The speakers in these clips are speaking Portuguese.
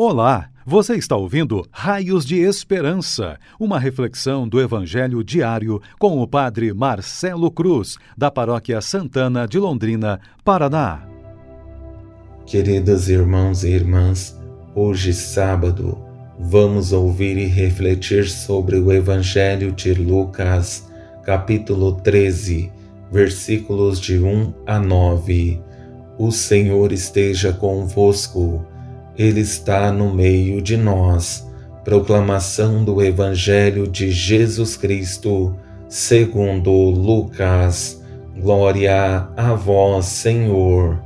Olá, você está ouvindo Raios de Esperança, uma reflexão do Evangelho diário com o Padre Marcelo Cruz, da Paróquia Santana de Londrina, Paraná. Queridos irmãos e irmãs, hoje sábado, vamos ouvir e refletir sobre o Evangelho de Lucas, capítulo 13, versículos de 1 a 9. O Senhor esteja convosco. Ele está no meio de nós. Proclamação do Evangelho de Jesus Cristo, segundo Lucas. Glória a vós, Senhor.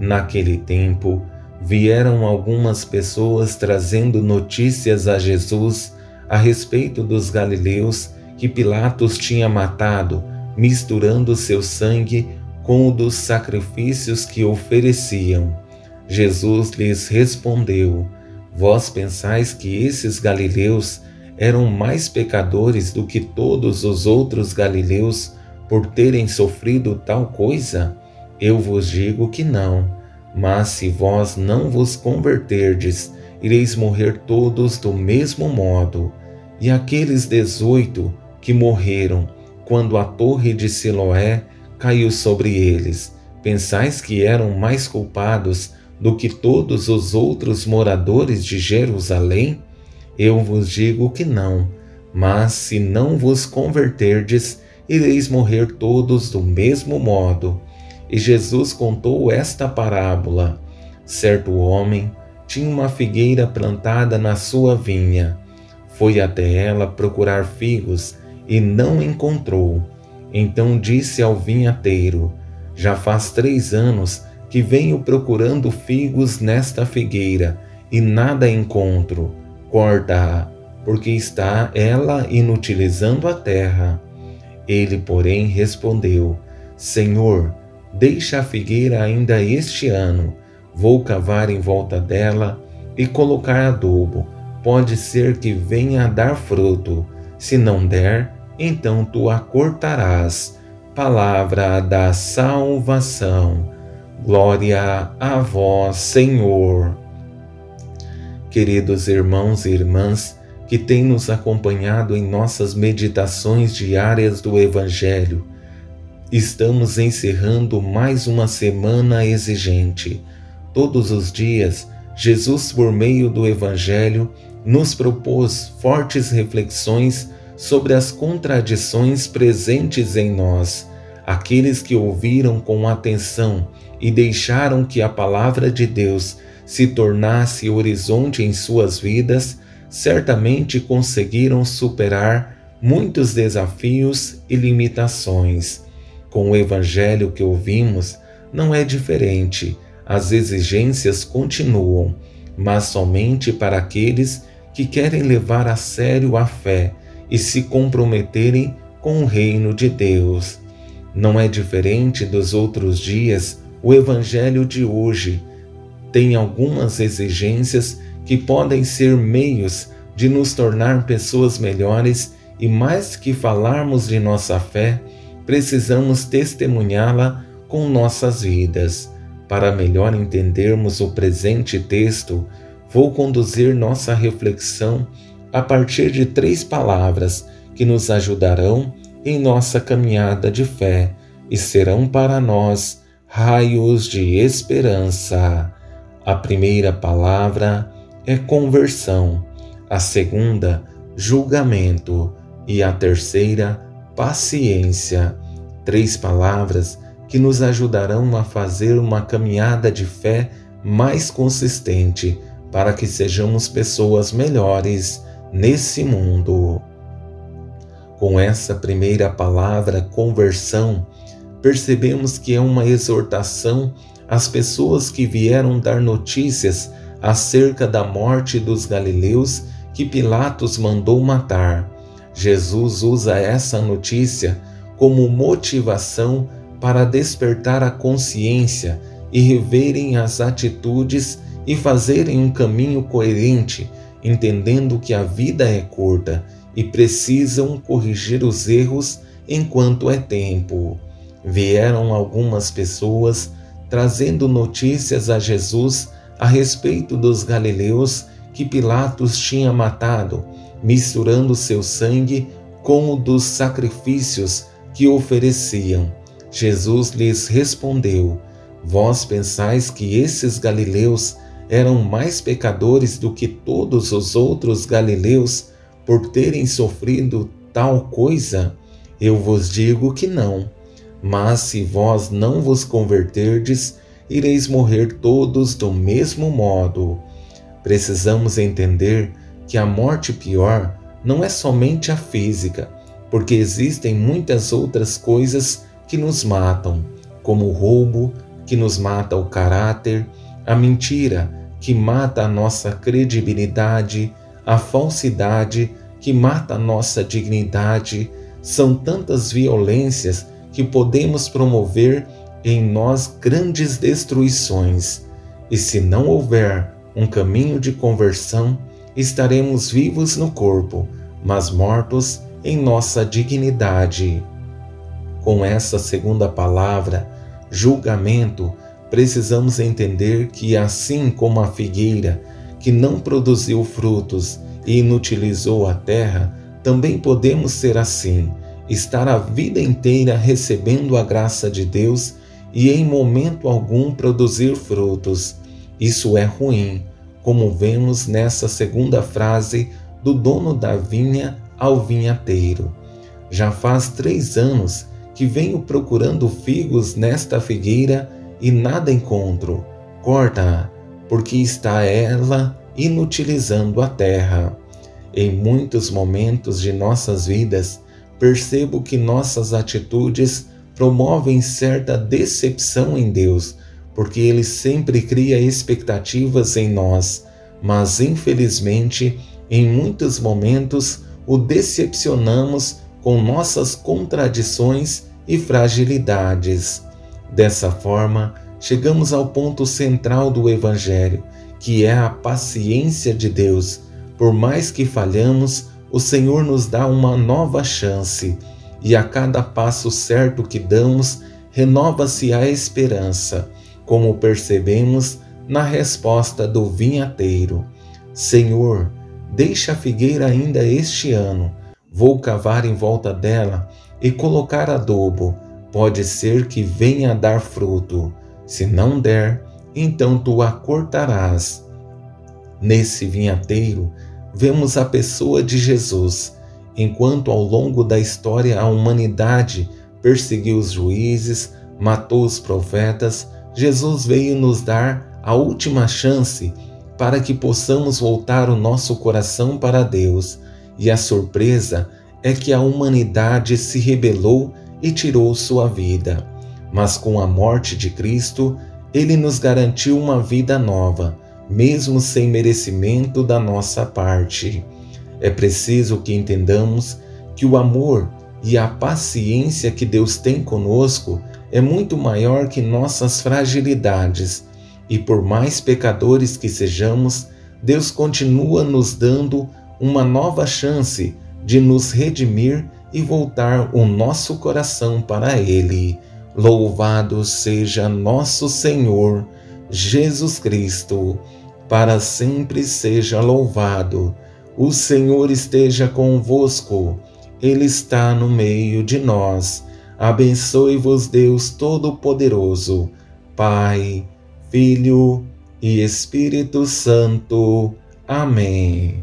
Naquele tempo, vieram algumas pessoas trazendo notícias a Jesus a respeito dos galileus que Pilatos tinha matado, misturando seu sangue com o dos sacrifícios que ofereciam. Jesus lhes respondeu: Vós pensais que esses galileus eram mais pecadores do que todos os outros galileus por terem sofrido tal coisa? Eu vos digo que não. Mas se vós não vos converterdes, ireis morrer todos do mesmo modo. E aqueles dezoito que morreram quando a torre de Siloé caiu sobre eles, pensais que eram mais culpados do que todos os outros moradores de Jerusalém? Eu vos digo que não, mas se não vos converterdes, ireis morrer todos do mesmo modo. E Jesus contou esta parábola. Certo homem tinha uma figueira plantada na sua vinha. Foi até ela procurar figos e não encontrou. Então disse ao vinhateiro: Já faz três anos que venho procurando figos nesta figueira e nada encontro. Corta-a, porque está ela inutilizando a terra. Ele, porém, respondeu: Senhor, deixa a figueira ainda este ano. Vou cavar em volta dela e colocar adubo. Pode ser que venha a dar fruto. Se não der, então tu a cortarás. Palavra da salvação. Glória a vós, Senhor. Queridos irmãos e irmãs que têm nos acompanhado em nossas meditações diárias do Evangelho, estamos encerrando mais uma semana exigente. Todos os dias, Jesus, por meio do Evangelho, nos propôs fortes reflexões sobre as contradições presentes em nós. Aqueles que ouviram com atenção e deixaram que a palavra de Deus se tornasse horizonte em suas vidas, certamente conseguiram superar muitos desafios e limitações. Com o evangelho que ouvimos, não é diferente. As exigências continuam, mas somente para aqueles que querem levar a sério a fé e se comprometerem com o reino de Deus. Não é diferente dos outros dias o Evangelho de hoje tem algumas exigências que podem ser meios de nos tornar pessoas melhores e, mais que falarmos de nossa fé, precisamos testemunhá-la com nossas vidas. Para melhor entendermos o presente texto, vou conduzir nossa reflexão a partir de três palavras que nos ajudarão em nossa caminhada de fé e serão para nós raios de esperança. A primeira palavra é conversão, a segunda, julgamento e a terceira, paciência. Três palavras que nos ajudarão a fazer uma caminhada de fé mais consistente para que sejamos pessoas melhores nesse mundo. Com essa primeira palavra, conversão, percebemos que é uma exortação às pessoas que vieram dar notícias acerca da morte dos galileus que Pilatos mandou matar. Jesus usa essa notícia como motivação para despertar a consciência e reverem as atitudes e fazerem um caminho coerente, entendendo que a vida é curta e precisam corrigir os erros enquanto é tempo vieram algumas pessoas trazendo notícias a Jesus a respeito dos galileus que Pilatos tinha matado, misturando seu sangue com o dos sacrifícios que ofereciam. Jesus lhes respondeu: Vós pensais que esses galileus eram mais pecadores do que todos os outros galileus por terem sofrido tal coisa? Eu vos digo que não. Mas se vós não vos converterdes, ireis morrer todos do mesmo modo. Precisamos entender que a morte pior não é somente a física, porque existem muitas outras coisas que nos matam, como o roubo, que nos mata o caráter, a mentira, que mata a nossa credibilidade, a falsidade, que mata a nossa dignidade. São tantas violências que podemos promover em nós grandes destruições. E se não houver um caminho de conversão, estaremos vivos no corpo, mas mortos em nossa dignidade. Com essa segunda palavra, julgamento, precisamos entender que, assim como a figueira, que não produziu frutos e inutilizou a terra, também podemos ser assim, estar a vida inteira recebendo a graça de Deus e em momento algum produzir frutos. Isso é ruim, como vemos nessa segunda frase do dono da vinha ao vinhateiro. Já faz três anos que venho procurando figos nesta figueira e nada encontro. Corta-a, porque está ela inutilizando a terra. Em muitos momentos de nossas vidas, percebo que nossas atitudes promovem certa decepção em Deus, porque Ele sempre cria expectativas em nós, mas infelizmente, em muitos momentos, o decepcionamos com nossas contradições e fragilidades. Dessa forma, chegamos ao ponto central do Evangelho, que é a paciência de Deus. Por mais que falhamos, o Senhor nos dá uma nova chance, e a cada passo certo que damos, renova-se a esperança, como percebemos na resposta do vinhateiro: Senhor, deixa a figueira ainda este ano, vou cavar em volta dela e colocar adobo. Pode ser que venha a dar fruto. Se não der, então tu a cortarás. Nesse vinhateiro, vemos a pessoa de Jesus, enquanto ao longo da história a humanidade perseguiu os juízes, matou os profetas, Jesus veio nos dar a última chance para que possamos voltar o nosso coração para Deus. E a surpresa é que a humanidade se rebelou e tirou sua vida. Mas com a morte de Cristo, ele nos garantiu uma vida nova, mesmo sem merecimento da nossa parte. É preciso que entendamos que o amor e a paciência que Deus tem conosco é muito maior que nossas fragilidades, e por mais pecadores que sejamos, Deus continua nos dando uma nova chance de nos redimir e voltar o nosso coração para Ele. Louvado seja nosso Senhor Jesus Cristo, para sempre seja louvado. O Senhor esteja convosco, Ele está no meio de nós. Abençoe-vos, Deus Todo-Poderoso, Pai, Filho e Espírito Santo. Amém.